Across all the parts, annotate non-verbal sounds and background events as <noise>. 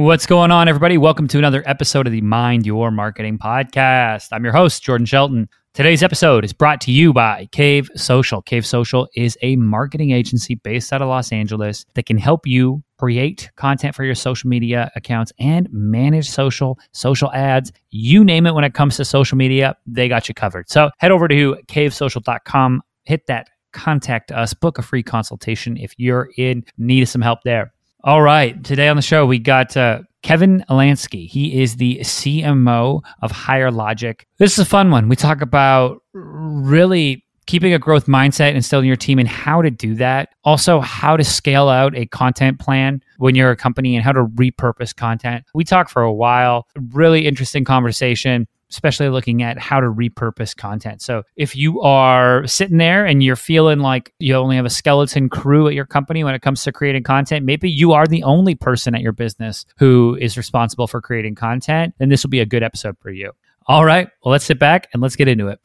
What's going on, everybody? Welcome to another episode of the Mind Your Marketing Podcast. I'm your host, Jordan Shelton. Today's episode is brought to you by Cave Social. Cave Social is a marketing agency based out of Los Angeles that can help you create content for your social media accounts and manage social, social ads, you name it when it comes to social media, they got you covered. So head over to cavesocial.com, hit that contact us, book a free consultation if you're in need of some help there. All right. Today on the show, we got uh, Kevin Alansky. He is the CMO of Higher Logic. This is a fun one. We talk about really keeping a growth mindset instilling your team and how to do that. Also, how to scale out a content plan when you're a company and how to repurpose content. We talked for a while. Really interesting conversation especially looking at how to repurpose content. So if you are sitting there and you're feeling like you only have a skeleton crew at your company when it comes to creating content, maybe you are the only person at your business who is responsible for creating content, then this will be a good episode for you. All right, well, let's sit back and let's get into it.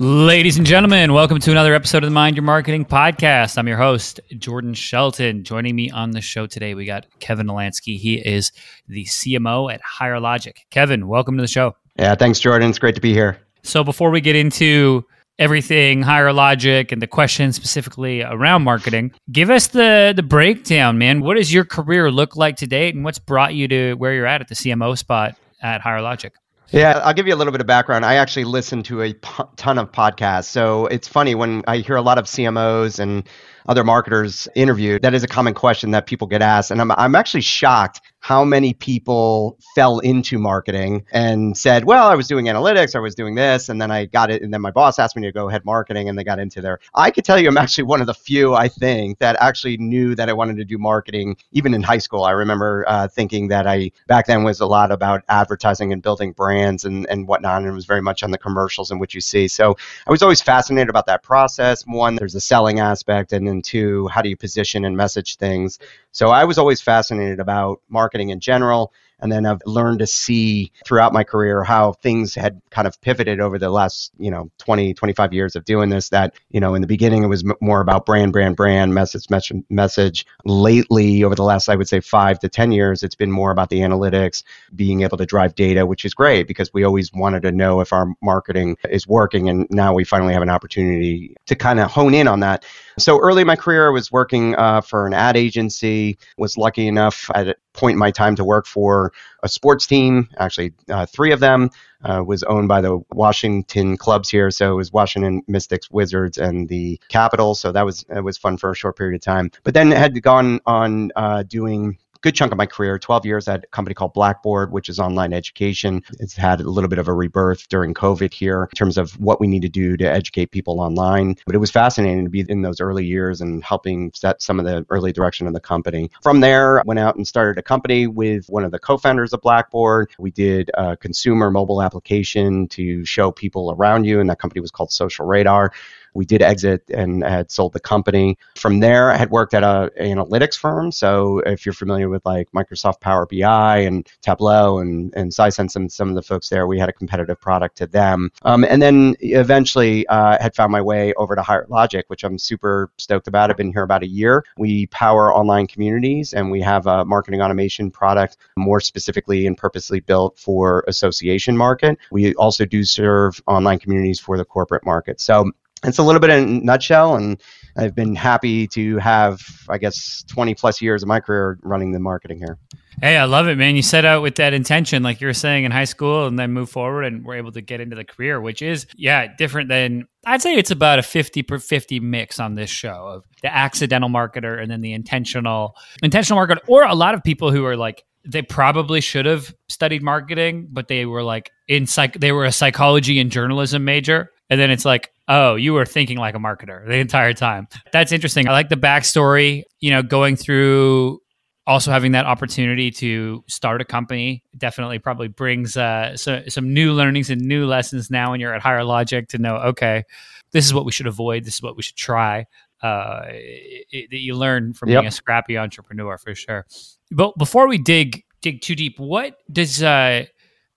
Ladies and gentlemen, welcome to another episode of the Mind Your Marketing Podcast. I'm your host, Jordan Shelton. Joining me on the show today, we got Kevin Alansky. He is the CMO at Higher Logic. Kevin, welcome to the show. Yeah, thanks, Jordan. It's great to be here. So, before we get into everything Higher Logic and the questions specifically around marketing, give us the the breakdown, man. What does your career look like to date, and what's brought you to where you're at at the CMO spot at Higher Logic? Yeah, I'll give you a little bit of background. I actually listen to a ton of podcasts. So it's funny when I hear a lot of CMOs and other marketers interviewed, that is a common question that people get asked. And I'm, I'm actually shocked how many people fell into marketing and said, well, I was doing analytics, I was doing this, and then I got it. And then my boss asked me to go head marketing and they got into there. I could tell you I'm actually one of the few, I think, that actually knew that I wanted to do marketing even in high school. I remember uh, thinking that I back then was a lot about advertising and building brands and, and whatnot. And it was very much on the commercials and what you see. So I was always fascinated about that process. One, there's a selling aspect, and then two, how do you position and message things? So I was always fascinated about marketing in general. And then I've learned to see throughout my career how things had kind of pivoted over the last, you know, 20, 25 years of doing this. That, you know, in the beginning, it was m- more about brand, brand, brand, message, message, message. Lately, over the last, I would say, five to 10 years, it's been more about the analytics, being able to drive data, which is great because we always wanted to know if our marketing is working. And now we finally have an opportunity to kind of hone in on that. So early in my career, I was working uh, for an ad agency. Was lucky enough at a point in my time to work for a sports team. Actually, uh, three of them uh, was owned by the Washington clubs here. So it was Washington Mystics, Wizards, and the Capitals. So that was it was fun for a short period of time. But then had gone on uh, doing good chunk of my career 12 years at a company called Blackboard, which is online education. It's had a little bit of a rebirth during COVID here in terms of what we need to do to educate people online. But it was fascinating to be in those early years and helping set some of the early direction of the company. From there, went out and started a company with one of the co founders of Blackboard. We did a consumer mobile application to show people around you, and that company was called Social Radar. We did exit and had sold the company. From there, I had worked at a analytics firm. So if you're familiar with like Microsoft Power BI and Tableau and and Sisense and some of the folks there, we had a competitive product to them. Um, and then eventually uh, had found my way over to Higher Logic, which I'm super stoked about. I've been here about a year. We power online communities and we have a marketing automation product more specifically and purposely built for association market. We also do serve online communities for the corporate market. So it's a little bit in a nutshell and i've been happy to have i guess 20 plus years of my career running the marketing here hey i love it man you set out with that intention like you were saying in high school and then move forward and we're able to get into the career which is yeah different than i'd say it's about a 50 per 50 mix on this show of the accidental marketer and then the intentional intentional marketer or a lot of people who are like they probably should have studied marketing, but they were like in psych, they were a psychology and journalism major. And then it's like, oh, you were thinking like a marketer the entire time. That's interesting. I like the backstory, you know, going through also having that opportunity to start a company definitely probably brings uh, so, some new learnings and new lessons now when you're at higher logic to know, okay, this is what we should avoid. This is what we should try. Uh, that you learn from Yep. being a scrappy entrepreneur for sure. But before we dig dig too deep, what does uh,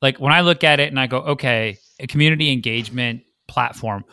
like when I look at it and I go, okay, a community engagement platform,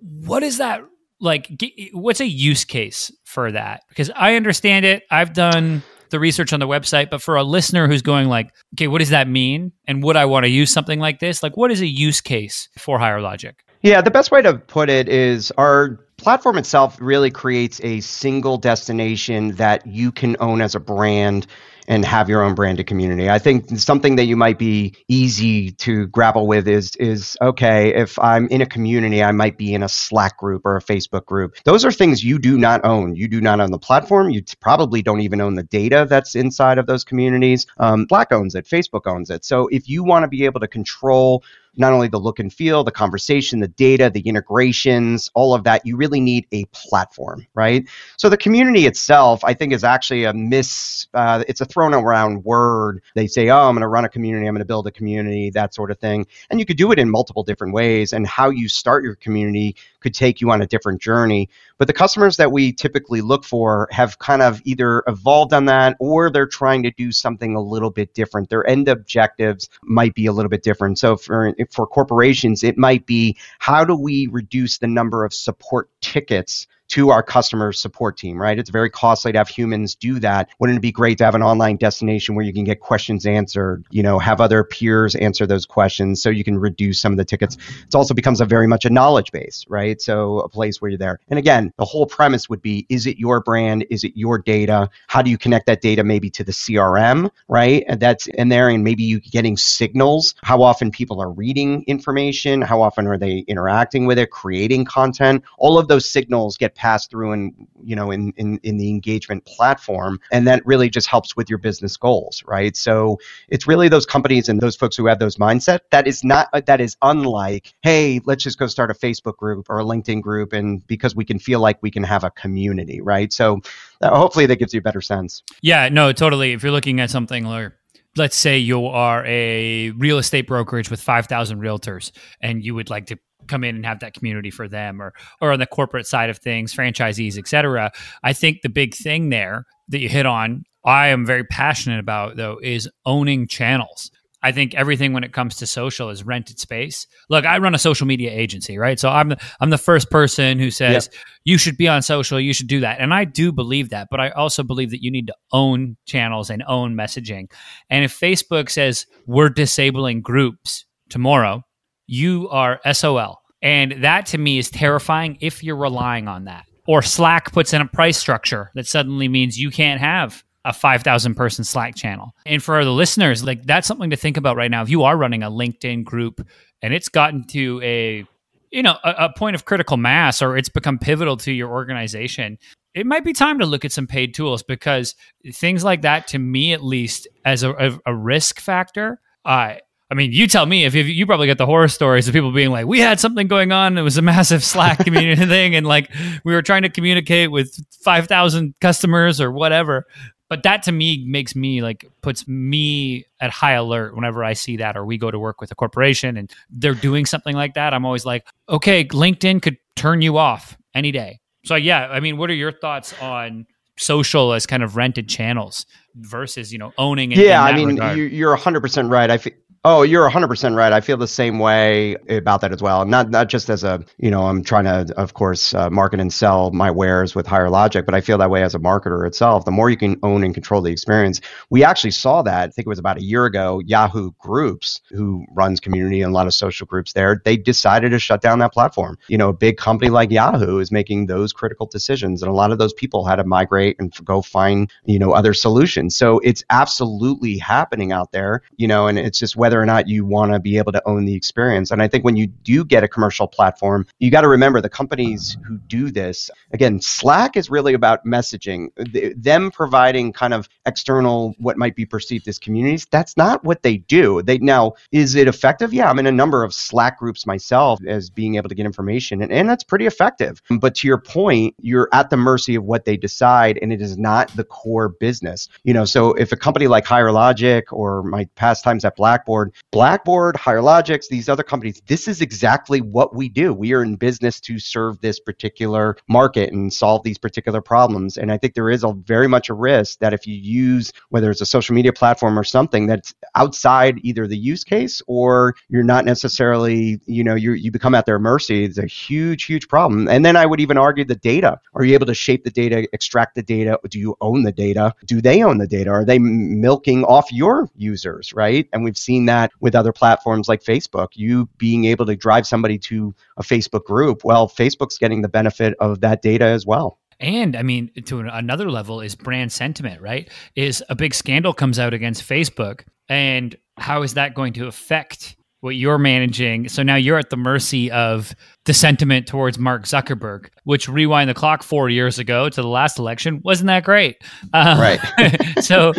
what is that like? What's a use case for that? Because I understand it. I've done the research on the website, but for a listener who's going like, okay, what does that mean? And would I want to use something like this? Like, what is a use case for Higher Logic? Yeah, the best way to put it is our platform itself really creates a single destination that you can own as a brand and have your own branded community. I think something that you might be easy to grapple with is is okay, if I'm in a community, I might be in a Slack group or a Facebook group. Those are things you do not own. You do not own the platform. You probably don't even own the data that's inside of those communities. Um, Slack owns it, Facebook owns it. So if you want to be able to control not only the look and feel, the conversation, the data, the integrations, all of that, you really need a platform, right? So the community itself, I think, is actually a miss. Uh, it's a thrown around word. They say, "Oh, I'm going to run a community. I'm going to build a community," that sort of thing, and you could do it in multiple different ways. And how you start your community could take you on a different journey. But the customers that we typically look for have kind of either evolved on that or they're trying to do something a little bit different. Their end objectives might be a little bit different. So for for corporations, it might be how do we reduce the number of support tickets to our customer support team, right? It's very costly to have humans do that. Wouldn't it be great to have an online destination where you can get questions answered, you know, have other peers answer those questions so you can reduce some of the tickets? It also becomes a very much a knowledge base, right? So a place where you're there. And again, the whole premise would be is it your brand? Is it your data? How do you connect that data maybe to the CRM, right? And that's in there and maybe you're getting signals, how often people are reading information, how often are they interacting with it, creating content. All of those signals get pass through and you know in, in in the engagement platform and that really just helps with your business goals right? So it's really those companies and those folks who have those mindset that is not that is unlike hey let's just go start a facebook group or a linkedin group and because we can feel like we can have a community right? So uh, hopefully that gives you a better sense. Yeah no totally. If you're looking at something like let's say you are a real estate brokerage with 5000 realtors and you would like to come in and have that community for them or or on the corporate side of things franchisees etc i think the big thing there that you hit on i am very passionate about though is owning channels I think everything when it comes to social is rented space. Look, I run a social media agency, right? So I'm the, I'm the first person who says yep. you should be on social, you should do that. And I do believe that, but I also believe that you need to own channels and own messaging. And if Facebook says we're disabling groups tomorrow, you are SOL. And that to me is terrifying if you're relying on that. Or Slack puts in a price structure that suddenly means you can't have a 5,000 person Slack channel. And for the listeners, like that's something to think about right now. If you are running a LinkedIn group and it's gotten to a you know a, a point of critical mass or it's become pivotal to your organization it might be time to look at some paid tools because things like that to me at least as a, a, risk factor uh, I mean, you tell me if you, you probably get the horror stories of people being like, we had something going on. It was a massive <laughs> Slack community thing. And like, we were trying to communicate with 5,000 customers or whatever. But that to me makes me like, puts me at high alert whenever I see that, or we go to work with a corporation and they're doing something like that. I'm always like, okay, LinkedIn could turn you off any day. So, yeah, I mean, what are your thoughts on social as kind of rented channels versus, you know, owning it? Yeah, I mean, regard? you're 100% right. I, Oh, you're 100% right. I feel the same way about that as well. Not not just as a, you know, I'm trying to of course uh, market and sell my wares with higher logic, but I feel that way as a marketer itself. The more you can own and control the experience. We actually saw that, I think it was about a year ago, Yahoo Groups, who runs community and a lot of social groups there, they decided to shut down that platform. You know, a big company like Yahoo is making those critical decisions and a lot of those people had to migrate and go find, you know, other solutions. So it's absolutely happening out there, you know, and it's just whether whether or not you want to be able to own the experience. And I think when you do get a commercial platform, you got to remember the companies who do this. Again, Slack is really about messaging, them providing kind of external what might be perceived as communities. That's not what they do. They now is it effective? Yeah, I'm in a number of Slack groups myself as being able to get information, and, and that's pretty effective. But to your point, you're at the mercy of what they decide, and it is not the core business. You know, so if a company like Higher Logic or my past times at Blackboard board. Blackboard, Higher Logic, these other companies, this is exactly what we do. We are in business to serve this particular market and solve these particular problems. And I think there is a very much a risk that if you use whether it's a social media platform or something that's outside either the use case or you're not necessarily, you know, you you become at their mercy, it's a huge, huge problem. And then I would even argue the data. Are you able to shape the data, extract the data? Do you own the data? Do they own the data? Are they milking off your users, right? And we've seen that with other platforms like Facebook. You being able to drive somebody to a Facebook group, well, Facebook's getting the benefit of that data as well. And I mean, to another level is brand sentiment, right? Is a big scandal comes out against Facebook, and how is that going to affect what you're managing? So now you're at the mercy of the sentiment towards Mark Zuckerberg, which rewind the clock four years ago to the last election wasn't that great. Uh, right. <laughs> so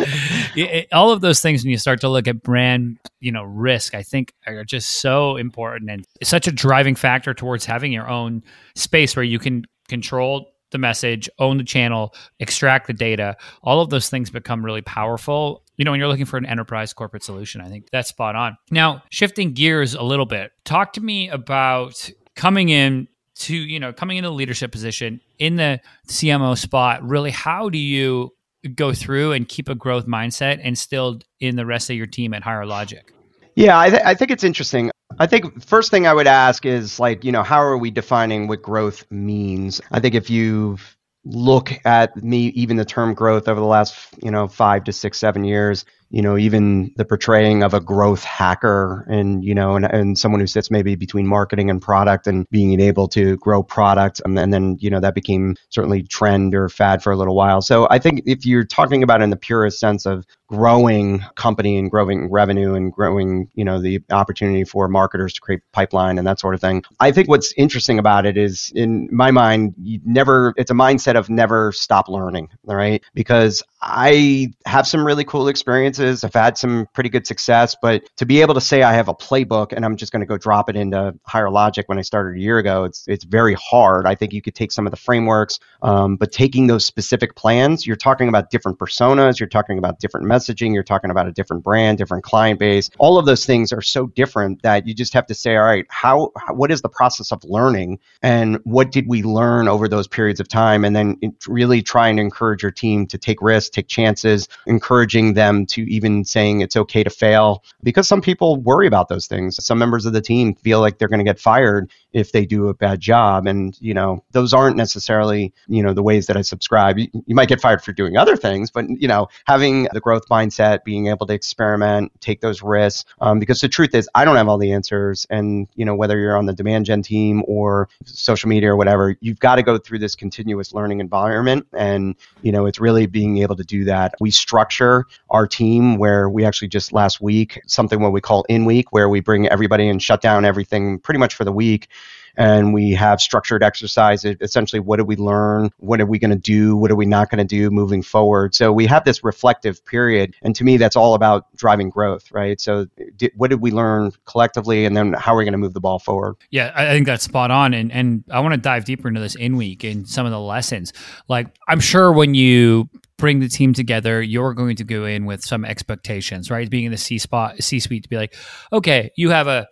it, all of those things, when you start to look at brand, you know, risk, I think are just so important and such a driving factor towards having your own space where you can control the message, own the channel, extract the data. All of those things become really powerful. You know, when you're looking for an enterprise corporate solution, I think that's spot on. Now, shifting gears a little bit, talk to me about coming in to, you know, coming into the leadership position in the CMO spot. Really, how do you go through and keep a growth mindset and still in the rest of your team at Higher Logic? Yeah, I, th- I think it's interesting. I think first thing I would ask is like, you know, how are we defining what growth means? I think if you look at me, even the term growth over the last, you know, five to six, seven years, you know, even the portraying of a growth hacker and, you know, and, and someone who sits maybe between marketing and product and being able to grow product. And, and then, you know, that became certainly trend or fad for a little while. So I think if you're talking about in the purest sense of growing company and growing revenue and growing, you know, the opportunity for marketers to create pipeline and that sort of thing, I think what's interesting about it is in my mind, you never, it's a mindset of never stop learning, right? Because I have some really cool experiences. I've had some pretty good success, but to be able to say I have a playbook and I'm just going to go drop it into higher logic when I started a year ago, it's it's very hard. I think you could take some of the frameworks, um, but taking those specific plans, you're talking about different personas, you're talking about different messaging, you're talking about a different brand, different client base. All of those things are so different that you just have to say, all right, how what is the process of learning, and what did we learn over those periods of time, and then really try and encourage your team to take risks take chances, encouraging them to even saying it's okay to fail because some people worry about those things. Some members of the team feel like they're going to get fired if they do a bad job. And, you know, those aren't necessarily, you know, the ways that I subscribe. You, you might get fired for doing other things, but, you know, having the growth mindset, being able to experiment, take those risks. Um, because the truth is, I don't have all the answers. And, you know, whether you're on the demand gen team or social media or whatever, you've got to go through this continuous learning environment. And, you know, it's really being able to do that. We structure our team where we actually just last week, something what we call in week, where we bring everybody and shut down everything pretty much for the week and we have structured exercises. Essentially, what did we learn? What are we going to do? What are we not going to do moving forward? So we have this reflective period, and to me, that's all about driving growth, right? So, did, what did we learn collectively, and then how are we going to move the ball forward? Yeah, I think that's spot on, and and I want to dive deeper into this in week and some of the lessons. Like, I'm sure when you bring the team together, you're going to go in with some expectations, right? Being in the C spot, C suite to be like, okay, you have a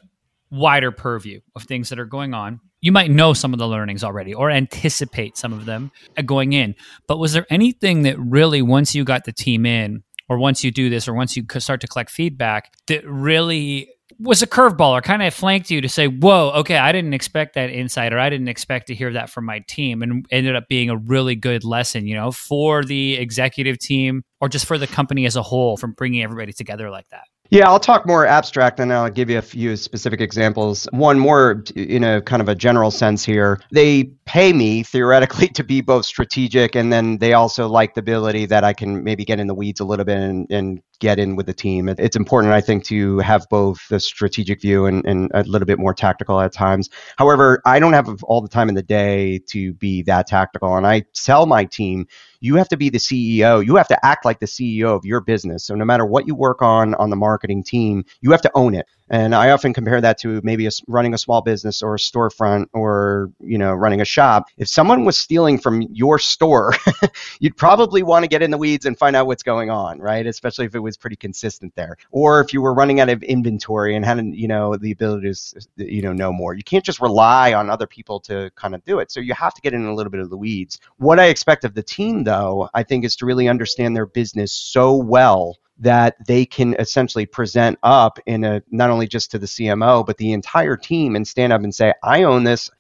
wider purview of things that are going on. You might know some of the learnings already or anticipate some of them uh, going in. But was there anything that really, once you got the team in, or once you do this, or once you start to collect feedback, that really was a curveball or kind of flanked you to say, whoa, okay, I didn't expect that insight or I didn't expect to hear that from my team and ended up being a really good lesson, you know, for the executive team or just for the company as a whole from bringing everybody together like that? Yeah, I'll talk more abstract and I'll give you a few specific examples. One more in a kind of a general sense here. They pay me theoretically to be both strategic and then they also like the ability that I can maybe get in the weeds a little bit and, and get in with the team. It's important, I think, to have both the strategic view and, and a little bit more tactical at times. However, I don't have all the time in the day to be that tactical. And I tell my team, you have to be the CEO. You have to act like the CEO of your business. So no matter what you work on on the marketing team, you have to own it. And I often compare that to maybe a, running a small business or a storefront or, you know, running a shop. If someone was stealing from your store, <laughs> you'd probably want to get in the weeds and find out what's going on, right? Especially if it was pretty consistent there. Or if you were running out of inventory and hadn't, you know, the ability to, you know, know more. You can't just rely on other people to kind of do it. So you have to get in a little bit of the weeds. What I expect of the team, though, I think is to really understand their business so well that they can essentially present up in a not only just to the CMO but the entire team and stand up and say I own this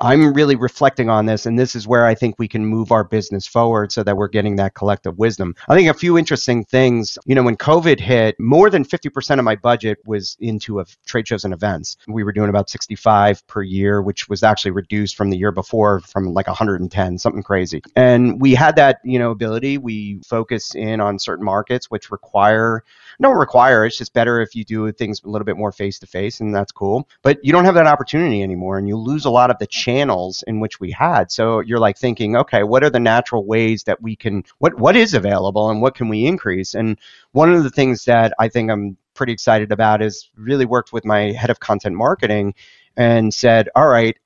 I'm really reflecting on this, and this is where I think we can move our business forward so that we're getting that collective wisdom. I think a few interesting things, you know, when COVID hit, more than 50% of my budget was into a trade shows and events. We were doing about 65 per year, which was actually reduced from the year before from like 110, something crazy. And we had that, you know, ability. We focus in on certain markets which require don't require. It's just better if you do things a little bit more face to face, and that's cool. But you don't have that opportunity anymore, and you lose a lot of the channels in which we had. So you're like thinking, okay, what are the natural ways that we can what what is available, and what can we increase? And one of the things that I think I'm pretty excited about is really worked with my head of content marketing and said, all right,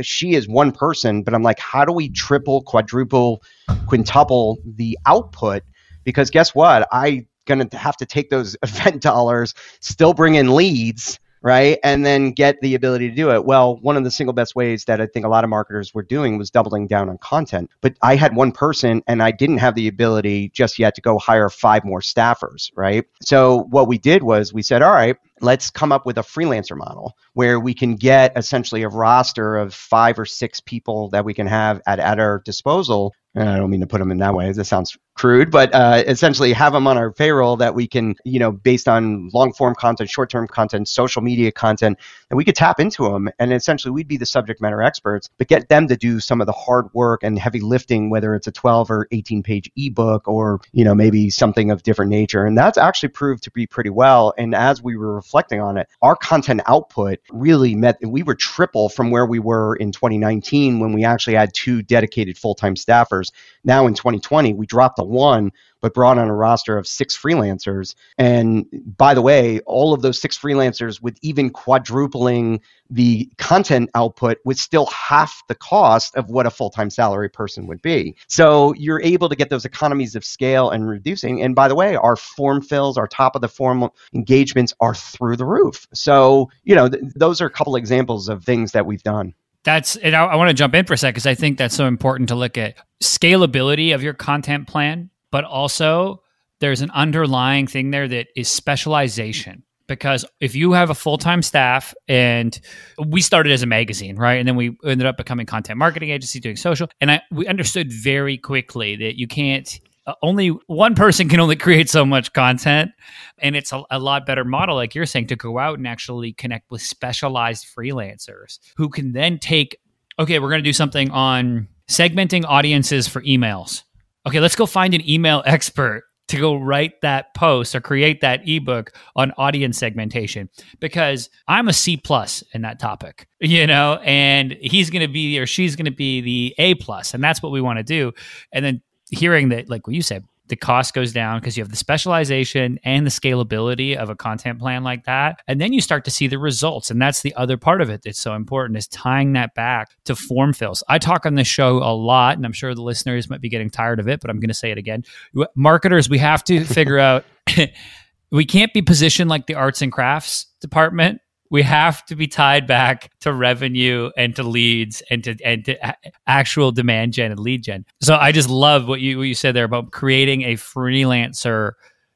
she is one person, but I'm like, how do we triple, quadruple, quintuple the output? Because guess what? I going to have to take those <laughs> event dollars, still bring in leads, right? And then get the ability to do it. Well, one of the single best ways that I think a lot of marketers were doing was doubling down on content. But I had one person and I didn't have the ability just yet to go hire five more staffers, right? So what we did was we said, all right, let's come up with a freelancer model where we can get essentially a roster of five or six people that we can have at, at our disposal And I don't mean to put them in that way. That sounds crude, but uh, essentially have them on our payroll that we can, you know, based on long form content, short term content, social media content, that we could tap into them. And essentially we'd be the subject matter experts, but get them to do some of the hard work and heavy lifting, whether it's a 12 or 18 page ebook or, you know, maybe something of different nature. And that's actually proved to be pretty well. And as we were reflecting on it, our content output really met, we were triple from where we were in 2019 when we actually had two dedicated full time staffers now in 2020, we dropped to one, but brought on a roster of six freelancers. And by the way, all of those six freelancers, with even quadrupling the content output, was still half the cost of what a full time salary person would be. So you're able to get those economies of scale and reducing. And by the way, our form fills, our top of the form engagements are through the roof. So, you know, th- those are a couple examples of things that we've done that's and I, I want to jump in for a sec because I think that's so important to look at scalability of your content plan, but also there's an underlying thing there that is specialization. Because if you have a full time staff, and we started as a magazine, right, and then we ended up becoming content marketing agency doing social, and I we understood very quickly that you can't uh, only one person can only create so much content and it's a, a, lot better model like you're saying to go out and actually connect with specialized freelancers who can then take okay we're going to do something on segmenting audiences for emails okay let's go find an email expert to go write that post or create that ebook on audience segmentation because I'm a C plus in that topic, <laughs> you know, and he's going to be or she's going to be the A plus, and that's what we want to do. And then hearing that, like what you said, the cost goes down because you have the specialization and the scalability of a content plan like that. And then you start to see the results. And that's the other part of it that's so important is tying that back to form fills. I talk on this show a lot, and I'm sure the listeners might be getting tired of it, but I'm going to say it again. Marketers, we have to figure <laughs> out we can't be positioned like the arts and crafts department we have to be tied back to revenue and to leads and to and to actual demand gen and lead gen. So I just love what you what you said there about creating a freelancer,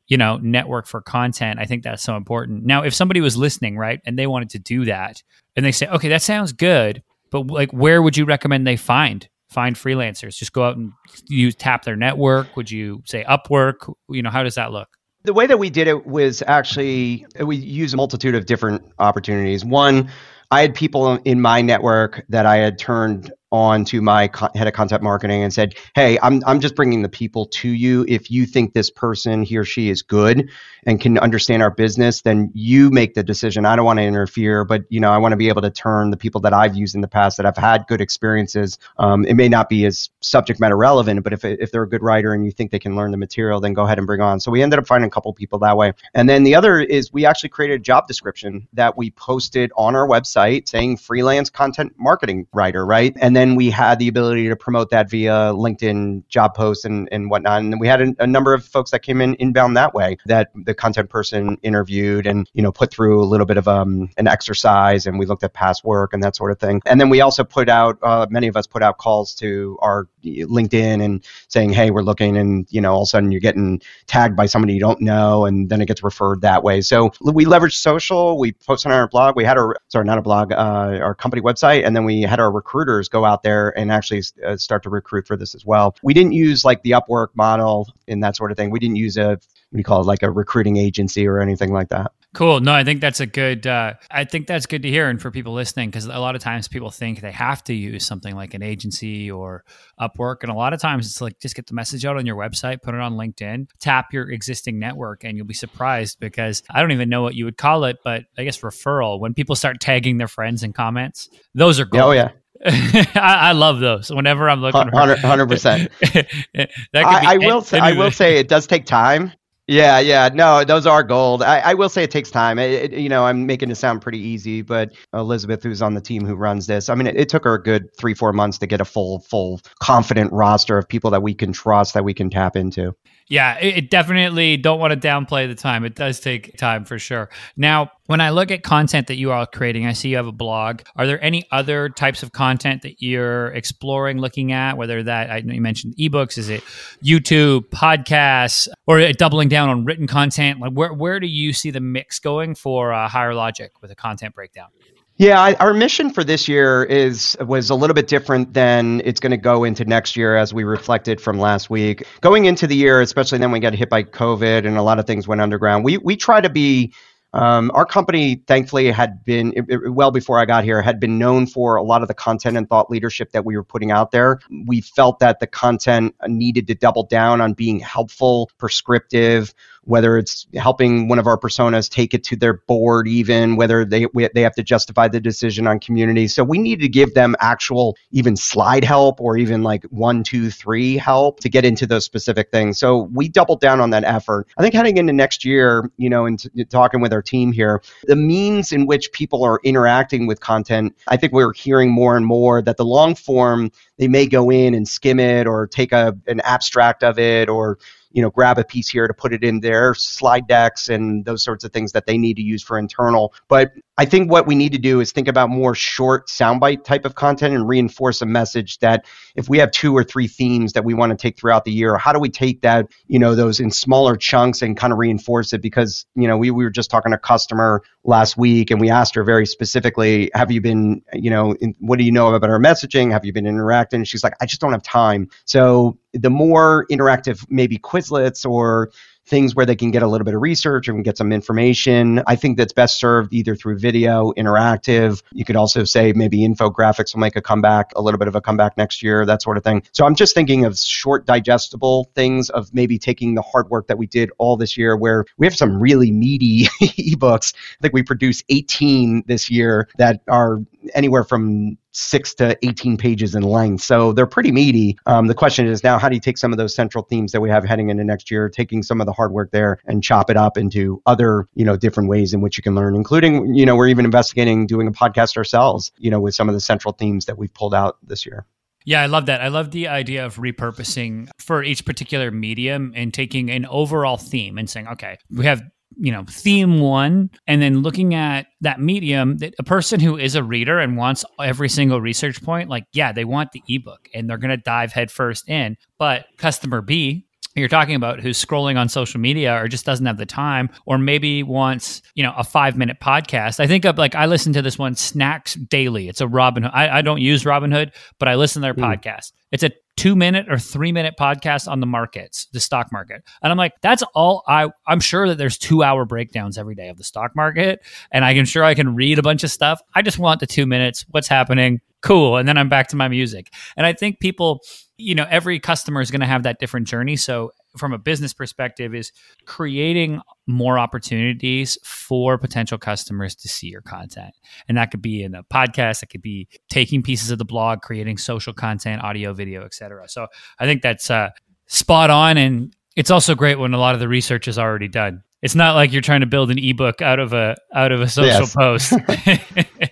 you know, network for content. I think that's so important. Now, if somebody was listening, right, and they wanted to do that, and they say, "Okay, that sounds good," but like, where would you recommend they find find freelancers? Just go out and use tap their network. Would you say Upwork? You know, how does that look? The way that we did it was actually uh, we used a multitude of different opportunities. One, I had people in my network that I had turned on to my co- head of content marketing and said, "Hey, I'm I'm just bringing the people to you. If you think this person, he or she, is good and can understand our business, then you make the decision. I don't want to interfere, but you know, I want to be able to turn the people that I've used in the past that I've had good experiences. Um, it may not be as subject matter relevant, but if if they're a good writer and you think they can learn the material, then go ahead and bring on. So we ended up finding a couple people that way. And then the other is we actually created a job description that we posted on our website saying freelance content marketing writer, right? And then we had the ability to promote that via LinkedIn job posts and, and whatnot. And we had a, a number of folks that came in inbound that way that the content person interviewed and, you know, put through a little bit of um, an exercise and we looked at past work and that sort of thing. And then we also put out, uh, many of us put out calls to our LinkedIn and saying, hey, we're looking and, you know, all of a sudden you're getting tagged by somebody you don't know and then it gets referred that way. So we leveraged social. We posted on our blog. We had our, sorry, not a blog, uh, our company website. And then we had our recruiters go out there and actually uh, start to recruit for this as well. We didn't use like the Upwork model and that sort of thing. We didn't use a, what do you call it, like a recruiting agency or anything like that. Cool. No, I think that's a good. Uh, I think that's good to hear, and for people listening, because a lot of times people think they have to use something like an agency or Upwork, and a lot of times it's like just get the message out on your website, put it on LinkedIn, tap your existing network, and you'll be surprised because I don't even know what you would call it, but I guess referral. When people start tagging their friends in comments, those are gold. Oh yeah. <laughs> I, I, love those. Whenever I'm looking, hundred percent. <laughs> I, I will. Say, I will say it does take time yeah, yeah, no, those are gold. I, I will say it takes time. It, it, you know, I'm making it sound pretty easy, but Elizabeth, who's on the team who runs this, I mean, it, it, took her a good three, four months to get a full, full, confident roster of people that we can trust, that we can tap into. Yeah, it, definitely don't want to downplay the time. It does take time for sure. Now, when I look at content that you are creating, I see you have a blog. Are there any other types of content that you're exploring, looking at? Whether that I you mentioned ebooks, is it YouTube, podcasts, or doubling down on written content? Like where where do you see the mix going for uh, Higher Logic with a content breakdown? Yeah, I, our mission for this year is was a little bit different than it's going to go into next year as we reflected from last week. Going into the year, especially then we got hit by COVID and a lot of things went underground. We we try to be um, our company, thankfully, had been it, it, well before I got here, had been known for a lot of the content and thought leadership that we were putting out there. We felt that the content needed to double down on being helpful, prescriptive, whether it's helping one of our personas take it to their board, even whether they they have to justify the decision on community. So we need to give them actual even slide help or even like one, two, three help to get into those specific things. So we doubled down on that effort. I think heading into next year, you know, and talking with our team here, the means in which people are interacting with content, I think we're hearing more and more that the long form they may go in and skim it or take a an abstract of it or you know grab a piece here to put it in their slide decks and those sorts of things that they need to use for internal. But i think what we need to do is think about more short soundbite type of content and reinforce a message that if we have two or three themes that we want to take throughout the year how do we take that you know those in smaller chunks and kind of reinforce it? Because you know we, we were just talking to a customer last week and we asked her very specifically have you been you know in, what do you know about our messaging? Have you been interacting? She's like i just don't have time. So the more interactive maybe quizlets or things where they can get a little bit of research and get some information. I think that's best served either through video, interactive. You could also say maybe infographics will make a comeback, a little bit of a comeback next year, that sort of thing. So I'm just thinking of short, digestible things of maybe taking the hard work that we did all this year, where we have some really meaty <laughs> ebooks. I think we produced 18 this year that are anywhere from six to 18 pages in length. So they're pretty meaty. Um, the question is now, how do you take some of those central themes that we have heading into next year, taking some of the hard work there and chop it up into other, you know, different ways in which you can learn, including, you know, we're even investigating doing a podcast ourselves, you know, with some of the central themes that we've pulled out this year. Yeah, I love that. I love the idea of repurposing for each particular medium and taking an overall theme and saying, okay, we have you know theme one and then looking at that medium that a person who is a reader and wants every single research point like yeah they want the ebook and they're going to dive headfirst in. But customer b you're talking about who's scrolling on social media or just doesn't have the time or maybe wants you know a five minute podcast i think of like i listen to this one snacks daily it's a robinhood i, I don't use robinhood but i listen to their mm. podcast it's a two minute or three minute podcast on the markets, the stock market. And I'm like, that's all I, I'm sure that there's two hour breakdowns every day of the stock market. And I can sure I can read a bunch of stuff. I just want the two minutes. What's happening? Cool. And then I'm back to my music. And I think people, you know, every customer is going to have that different journey. So from a business perspective is creating more opportunities for potential customers to see your content and that could be in a podcast it could be taking pieces of the blog creating social content audio video etc so i think that's uh, spot on and it's also great when a lot of the research is already done it's not like you're trying to build an ebook out of a out of a social yes. post <laughs> <laughs>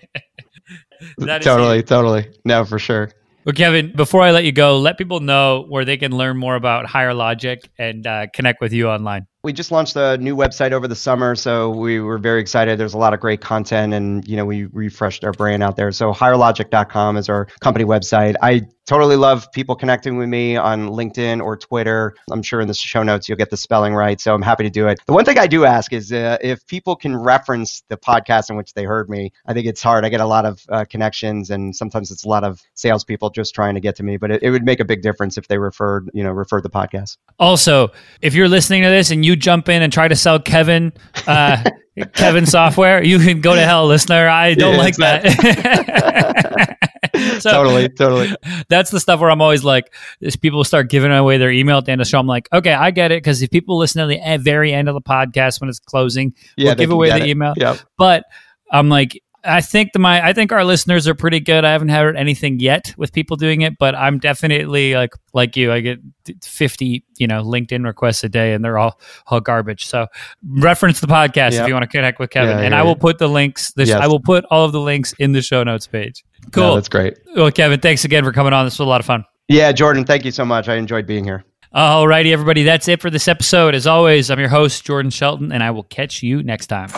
totally totally. No for sure. Well, Kevin, before I let you go, let people know where they can learn more about Higher Logic and uh, connect with you online we just launched a new website over the summer, so we were very excited. There's a lot of great content, and you know we refreshed our brand out there. So higherlogic.com is our company website. I totally love people connecting with me on LinkedIn or Twitter. I'm sure in the show notes you'll get the spelling right, so I'm happy to do it. The one thing I do ask is uh, if people can reference the podcast in which they heard me. I think it's hard. I get a lot of uh, connections, and sometimes it's a lot of salespeople just trying to get to me. But it, it would make a big difference if they referred, you know, referred the podcast. Also, if you're listening to this and you you jump in and try to sell Kevin uh, <laughs> Kevin software, you can go to hell, listener. I don't yeah, like that. <laughs> so, totally, totally. That's the stuff where I'm always like, if people start giving away their email at the end of the show, I'm like, okay, I get it. Because if people listen to the very end of the podcast when it's closing, yeah, we'll give away the it. email. Yep. But I'm like, I think the my I think our listeners are pretty good. I haven't heard anything yet with people doing it, but I'm definitely like like you. I get 50 you know LinkedIn requests a day, and they're all all garbage. So reference the podcast yep. if you want to connect with Kevin, yeah, and I will put the links. This, yes. I will put all of the links in the show notes page. Cool. No, that's great. Well, Kevin, thanks again for coming on. This was a lot of fun. Yeah, Jordan, thank you so much. I enjoyed being here. All righty, everybody. That's it for this episode. As always, I'm your host, Jordan Shelton, and I will catch you next time.